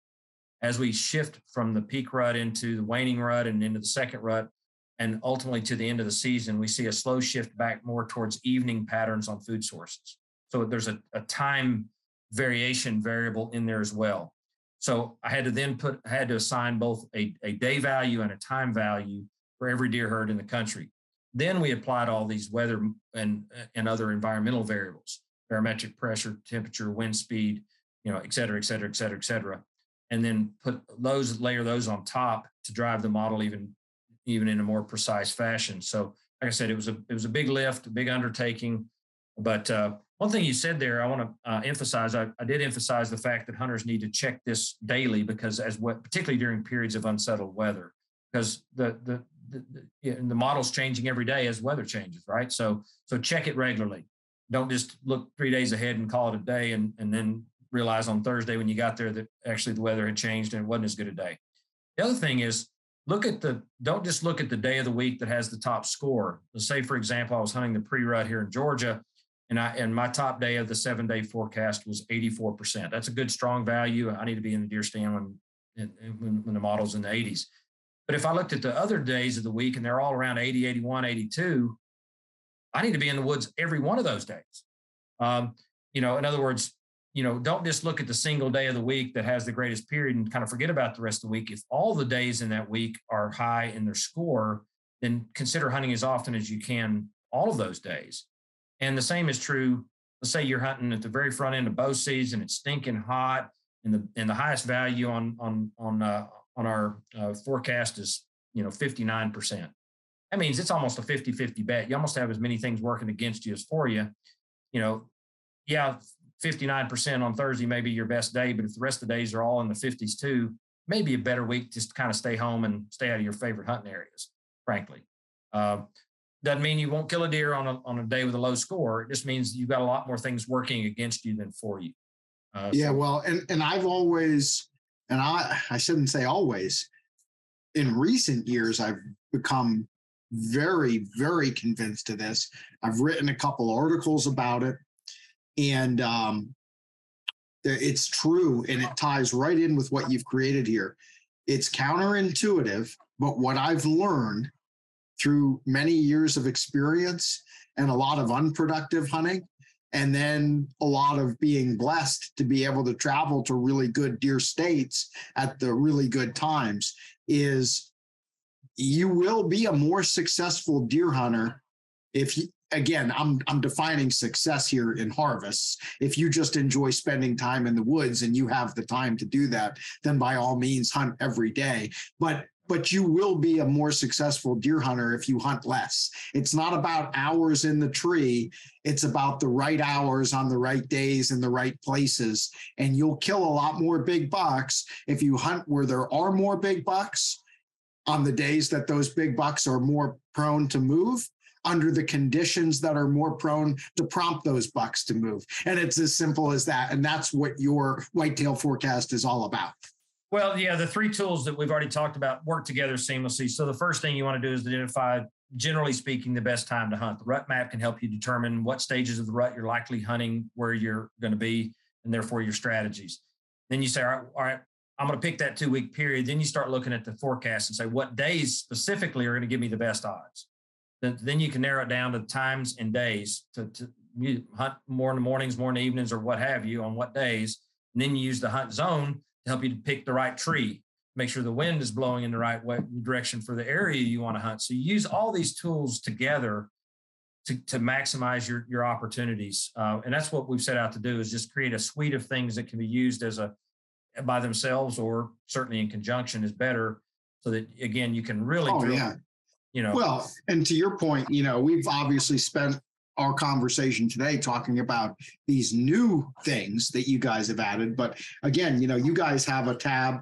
As we shift from the peak rut into the waning rut and into the second rut, and ultimately to the end of the season, we see a slow shift back more towards evening patterns on food sources. So there's a, a time variation variable in there as well. So I had to then put, I had to assign both a, a day value and a time value for every deer herd in the country. Then we applied all these weather and, and other environmental variables, barometric pressure, temperature, wind speed, you know, et cetera, et cetera, et cetera, et cetera. And then put those, layer those on top to drive the model even, even in a more precise fashion. So like I said, it was a, it was a big lift, a big undertaking, but uh, one thing you said there, I want to uh, emphasize. I, I, did emphasize the fact that hunters need to check this daily because, as what, particularly during periods of unsettled weather, because the the the, the, the model's changing every day as weather changes, right? So so check it regularly. Don't just look three days ahead and call it a day, and and then realize on Thursday when you got there that actually the weather had changed and it wasn't as good a day. The other thing is look at the don't just look at the day of the week that has the top score. Let's say, for example, I was hunting the pre-rut here in Georgia and I and my top day of the seven day forecast was 84%. That's a good strong value. I need to be in the deer stand when when, when the model's in the 80s. But if I looked at the other days of the week and they're all around 80, 81, 82, I need to be in the woods every one of those days. Um, you know, in other words, you know, don't just look at the single day of the week that has the greatest period and kind of forget about the rest of the week. If all the days in that week are high in their score, then consider hunting as often as you can all of those days. And the same is true. Let's say you're hunting at the very front end of bow season, it's stinking hot, and the and the highest value on on on uh, on our uh, forecast is you know 59 percent. That means it's almost a 50-50 bet. You almost have as many things working against you as for you. You know, yeah, 59% on Thursday may be your best day, but if the rest of the days are all in the 50s too, maybe a better week just to kind of stay home and stay out of your favorite hunting areas, frankly. Uh, doesn't mean you won't kill a deer on a, on a day with a low score. It just means you've got a lot more things working against you than for you. Uh, yeah, so. well, and, and I've always, and I, I shouldn't say always, in recent years, I've become very, very convinced of this. I've written a couple articles about it and um, it's true and it ties right in with what you've created here it's counterintuitive but what i've learned through many years of experience and a lot of unproductive hunting and then a lot of being blessed to be able to travel to really good deer states at the really good times is you will be a more successful deer hunter if you, again, I'm I'm defining success here in harvests. If you just enjoy spending time in the woods and you have the time to do that, then by all means hunt every day. But but you will be a more successful deer hunter if you hunt less. It's not about hours in the tree. It's about the right hours on the right days in the right places. And you'll kill a lot more big bucks if you hunt where there are more big bucks on the days that those big bucks are more prone to move under the conditions that are more prone to prompt those bucks to move. And it's as simple as that. And that's what your whitetail forecast is all about. Well, yeah, the three tools that we've already talked about work together seamlessly. So the first thing you want to do is identify, generally speaking, the best time to hunt. The rut map can help you determine what stages of the rut you're likely hunting, where you're going to be, and therefore your strategies. Then you say, all right, all right I'm going to pick that two week period. Then you start looking at the forecast and say, what days specifically are going to give me the best odds? then, then you can narrow it down to times and days to, to hunt more in the mornings, more in the evenings, or what have you on what days. And then you use the hunt zone to help you to pick the right tree, make sure the wind is blowing in the right way, direction for the area you want to hunt. So you use all these tools together to, to maximize your, your opportunities. Uh, and that's what we've set out to do is just create a suite of things that can be used as a by themselves or certainly in conjunction is better so that again you can really oh, yeah you know well and to your point you know we've obviously spent our conversation today talking about these new things that you guys have added. But again you know you guys have a tab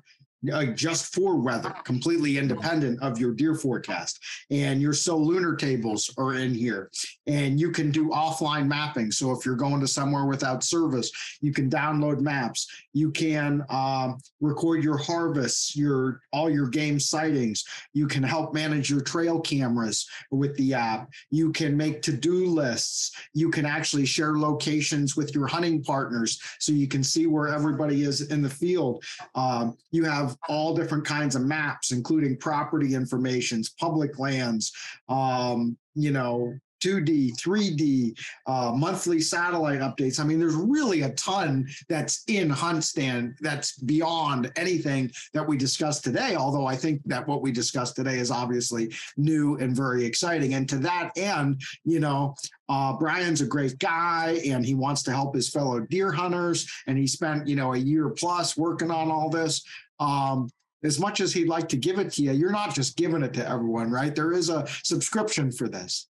uh, just for weather, completely independent of your deer forecast. And your so lunar tables are in here. And you can do offline mapping. So if you're going to somewhere without service, you can download maps. You can um, record your harvests, your all your game sightings. You can help manage your trail cameras with the app. You can make to-do lists. You can actually share locations with your hunting partners so you can see where everybody is in the field. Um, you have all different kinds of maps, including property informations, public lands, um, you know, 2D, 3D, uh, monthly satellite updates. I mean, there's really a ton that's in HuntStand that's beyond anything that we discussed today. Although I think that what we discussed today is obviously new and very exciting. And to that end, you know, uh, Brian's a great guy and he wants to help his fellow deer hunters. And he spent, you know, a year plus working on all this um, as much as he'd like to give it to you, you're not just giving it to everyone, right? There is a subscription for this.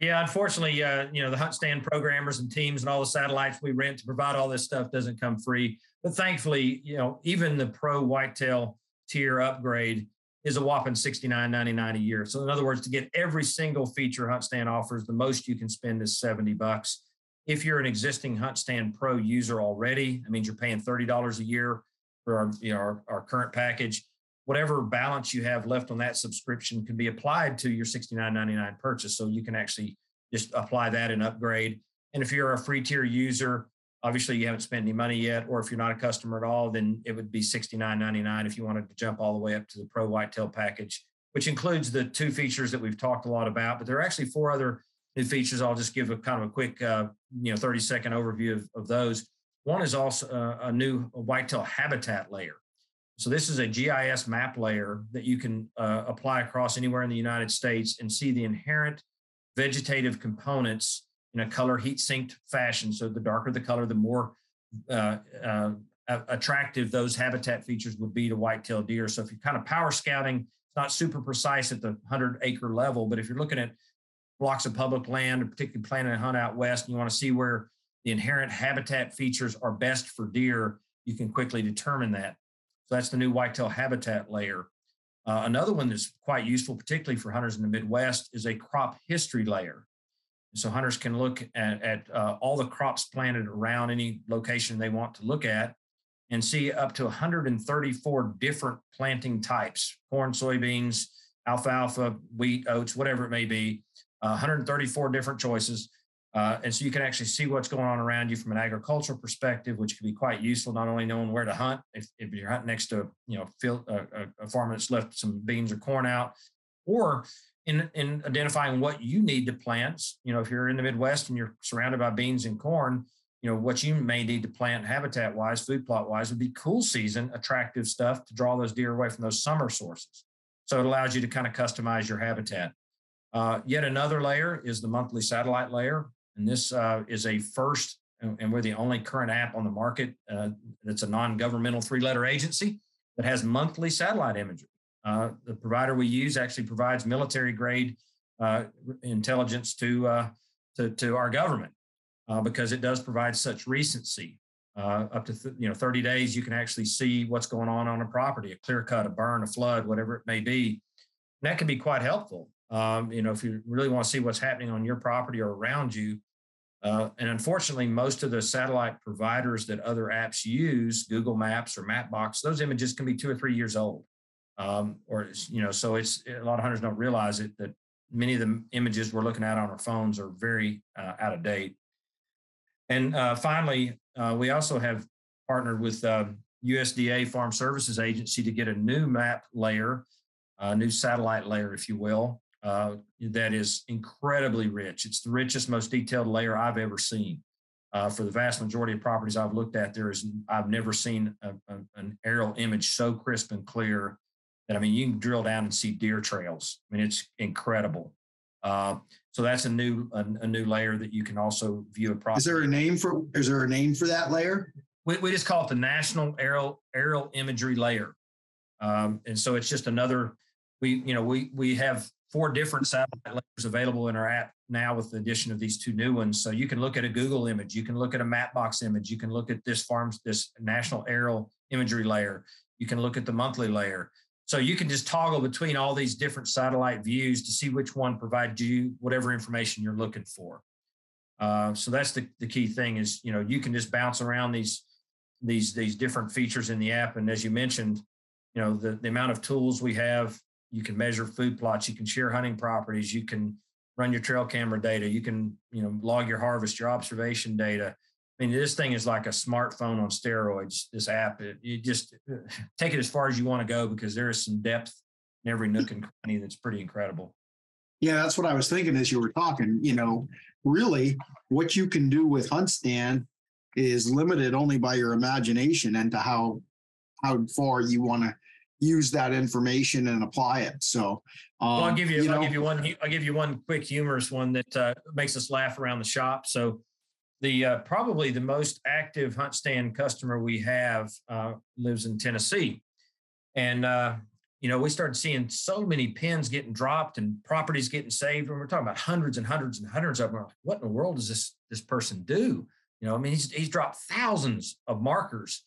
Yeah, unfortunately, uh, you know, the HuntStand programmers and teams and all the satellites we rent to provide all this stuff doesn't come free. But thankfully, you know, even the pro whitetail tier upgrade is a whopping $69.99 a year. So in other words, to get every single feature HuntStand offers, the most you can spend is 70 bucks. If you're an existing HuntStand Pro user already, that means you're paying $30 a year for our, you know, our, our current package. Whatever balance you have left on that subscription can be applied to your $69.99 purchase. So you can actually just apply that and upgrade. And if you're a free tier user, Obviously, you haven't spent any money yet, or if you're not a customer at all, then it would be $69.99 if you wanted to jump all the way up to the Pro Whitetail package, which includes the two features that we've talked a lot about. But there are actually four other new features. I'll just give a kind of a quick, uh, you know, 30 second overview of, of those. One is also a, a new whitetail habitat layer. So this is a GIS map layer that you can uh, apply across anywhere in the United States and see the inherent vegetative components in a color heat synced fashion. So the darker the color, the more uh, uh, attractive those habitat features would be to whitetail deer. So if you're kind of power scouting, it's not super precise at the 100 acre level, but if you're looking at blocks of public land, or particularly planning to hunt out west, and you want to see where the inherent habitat features are best for deer, you can quickly determine that. That's the new whitetail habitat layer. Uh, another one that's quite useful, particularly for hunters in the Midwest, is a crop history layer. So hunters can look at, at uh, all the crops planted around any location they want to look at and see up to 134 different planting types corn, soybeans, alfalfa, wheat, oats, whatever it may be, uh, 134 different choices. Uh, and so you can actually see what's going on around you from an agricultural perspective, which can be quite useful, not only knowing where to hunt, if, if you're hunting next to, you know, field, uh, a farmer that's left some beans or corn out, or in, in identifying what you need to plant. You know, if you're in the Midwest and you're surrounded by beans and corn, you know, what you may need to plant habitat wise, food plot wise would be cool season, attractive stuff to draw those deer away from those summer sources. So it allows you to kind of customize your habitat. Uh, yet another layer is the monthly satellite layer. And this uh, is a first, and we're the only current app on the market uh, that's a non governmental three letter agency that has monthly satellite imagery. Uh, the provider we use actually provides military grade uh, intelligence to, uh, to, to, our government because it does provide such recency. up to th- you know 30 days, you can actually see what's going on on a property, a clear cut, a burn, a flood, whatever it may be. And that can be quite helpful. Um, you know, if you really want to see what's happening on your property or around you, uh, and unfortunately, most of the satellite providers that other apps use, Google Maps or Mapbox, those images can be two or three years old. Um, or you know, so it's a lot of hunters don't realize it that many of the images we're looking at on our phones are very uh, out of date. And uh, finally, uh, we also have partnered with USDA um, Farm Services Agency to get a new map layer, a new satellite layer, if you will, uh, that is incredibly rich. It's the richest, most detailed layer I've ever seen. Uh, for the vast majority of properties I've looked at, there is I've never seen a, a, an aerial image so crisp and clear that I mean you can drill down and see deer trails. I mean it's incredible. Uh, so that's a new a, a, new layer that you can also view a property. Is there a name for is there a name for that layer? We, we just call it the National Aerial Aerial Imagery Layer, um, and so it's just another. We you know we we have four different satellite layers available in our app now with the addition of these two new ones. So you can look at a Google image, you can look at a Mapbox image, you can look at this farm's this national aerial imagery layer, you can look at the monthly layer. So you can just toggle between all these different satellite views to see which one provides you whatever information you're looking for. Uh, so that's the, the key thing is you know you can just bounce around these these these different features in the app, and as you mentioned, you know the the amount of tools we have you can measure food plots, you can share hunting properties, you can run your trail camera data, you can, you know, log your harvest, your observation data. I mean, this thing is like a smartphone on steroids. This app, it, you just take it as far as you want to go because there is some depth in every nook and cranny that's pretty incredible. Yeah, that's what I was thinking as you were talking. You know, really, what you can do with HuntStand is limited only by your imagination and to how how far you want to use that information and apply it. So, um, well, I'll give you, you I'll know, give you one. I'll give you one quick humorous one that uh, makes us laugh around the shop. So, the uh, probably the most active HuntStand customer we have uh, lives in Tennessee, and uh, you know we started seeing so many pins getting dropped and properties getting saved, and we're talking about hundreds and hundreds and hundreds of them. Like, what in the world does this this person do? You know, I mean, he's he's dropped thousands of markers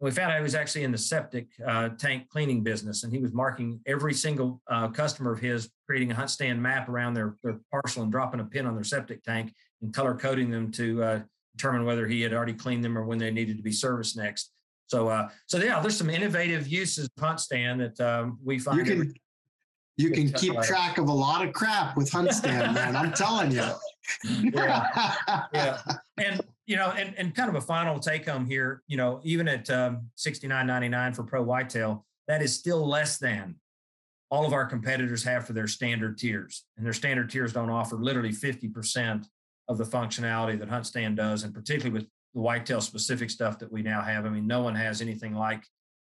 we found out he was actually in the septic uh, tank cleaning business, and he was marking every single uh, customer of his, creating a HuntStand map around their, their parcel and dropping a pin on their septic tank and color coding them to uh, determine whether he had already cleaned them or when they needed to be serviced next. So, uh, so yeah, there's some innovative uses of HuntStand that um, we find. You can, you can keep track of a lot of crap with HuntStand, man. I'm telling you. yeah, yeah, and you know, and, and kind of a final take home here, you know, even at um, 69.99 for pro whitetail, that is still less than all of our competitors have for their standard tiers. And their standard tiers don't offer literally 50% of the functionality that HuntStand does, and particularly with the whitetail specific stuff that we now have. I mean, no one has anything like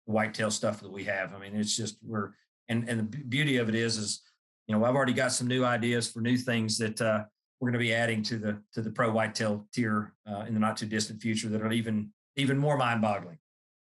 the whitetail stuff that we have. I mean, it's just we're and and the beauty of it is is you know I've already got some new ideas for new things that uh, we're going to be adding to the to the pro whitetail tier uh, in the not too distant future that are even even more mind boggling.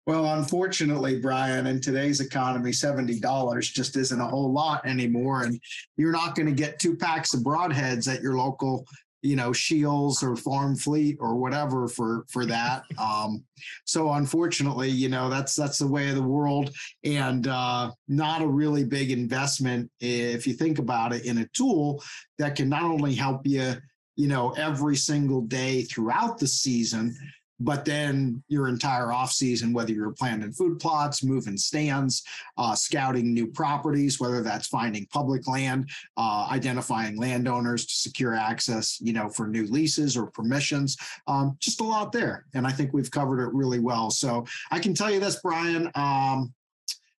Well, unfortunately, Brian, in today's economy, $70 just isn't a whole lot anymore. And you're not going to get two packs of broadheads at your local you know Scheels or Farm Fleet or whatever for for that. Um, so unfortunately, you know that's that's the way of the world, and uh, not a really big investment if you think about it in a tool that can not only help you you know every single day throughout the season but then your entire off season, whether you're planting food plots, moving stands, uh, scouting new properties, whether that's finding public land, uh, identifying landowners to secure access, you know, for new leases or permissions, um, just a lot there. And I think we've covered it really well. So I can tell you this, Brian, um,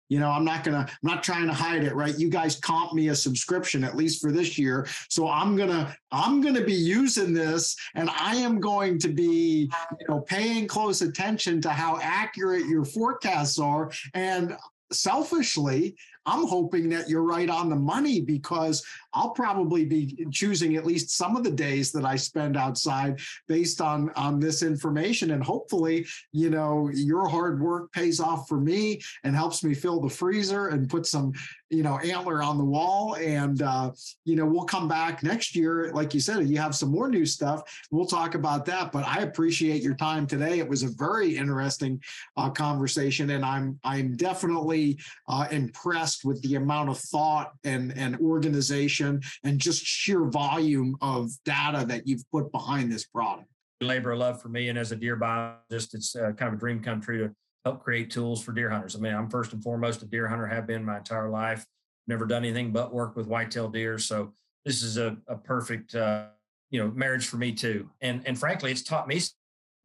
you know, I'm not gonna, I'm not trying to hide it, right? You guys comp me a subscription at least for this year. So I'm gonna, I'm gonna be using this and I am going to be, you know, paying close attention to how accurate your forecasts are. And selfishly, I'm hoping that you're right on the money because I'll probably be choosing at least some of the days that I spend outside based on on this information. And hopefully, you know, your hard work pays off for me and helps me fill the freezer and put some, you know, antler on the wall. And uh, you know, we'll come back next year. Like you said, you have some more new stuff. We'll talk about that, but I appreciate your time today. It was a very interesting uh, conversation. And I'm I'm definitely uh, impressed with the amount of thought and, and organization and just sheer volume of data that you've put behind this product. Labor of love for me, and as a deer biologist, it's uh, kind of a dream come true to help create tools for deer hunters. I mean, I'm first and foremost a deer hunter, have been my entire life. Never done anything but work with whitetail deer, so this is a, a perfect uh, you know marriage for me too. And and frankly, it's taught me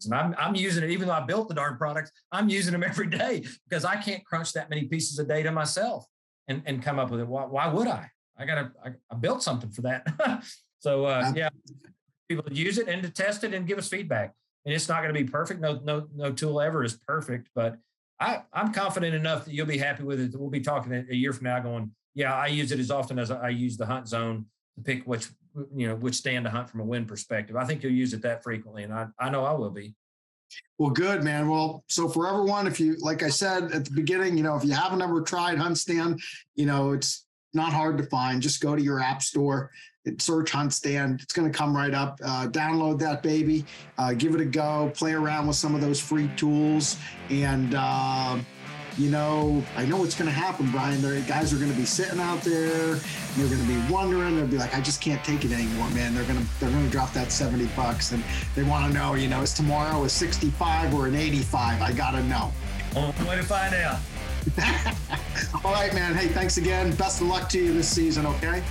and I'm, I'm using it, even though I built the darn products, I'm using them every day because I can't crunch that many pieces of data myself and, and come up with it. Why, why would I? I got to, I, I, built something for that. so uh, yeah, people to use it and to test it and give us feedback. And it's not going to be perfect. No, no, no tool ever is perfect, but I, I'm confident enough that you'll be happy with it. We'll be talking a year from now going, yeah, I use it as often as I use the hunt zone to pick which, you know, which stand to hunt from a wind perspective. I think you'll use it that frequently. And I, I know I will be. Well, good, man. Well, so for everyone, if you, like I said at the beginning, you know, if you haven't ever tried HuntStand, you know, it's not hard to find. Just go to your app store, search HuntStand. It's going to come right up. Uh, download that baby, uh, give it a go, play around with some of those free tools, and uh, you know, I know what's going to happen, Brian. The guys are going to be sitting out there. They're going to be wondering. They'll be like, I just can't take it anymore, man. They're going to they're going to drop that seventy bucks, and they want to know, you know, is tomorrow a sixty-five or an eighty-five? I got to know. Only way to find out. All right, man. Hey, thanks again. Best of luck to you this season. Okay.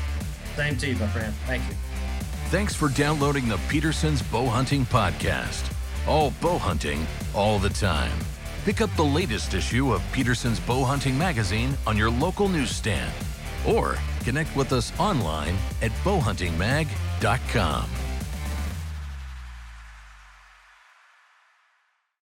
Same to you, my friend. Thank you. Thanks for downloading the Petersen's Bow Hunting Podcast. All bow hunting, all the time. Pick up the latest issue of Petersen's Bow Hunting Magazine on your local newsstand or connect with us online at bowhuntingmag.com.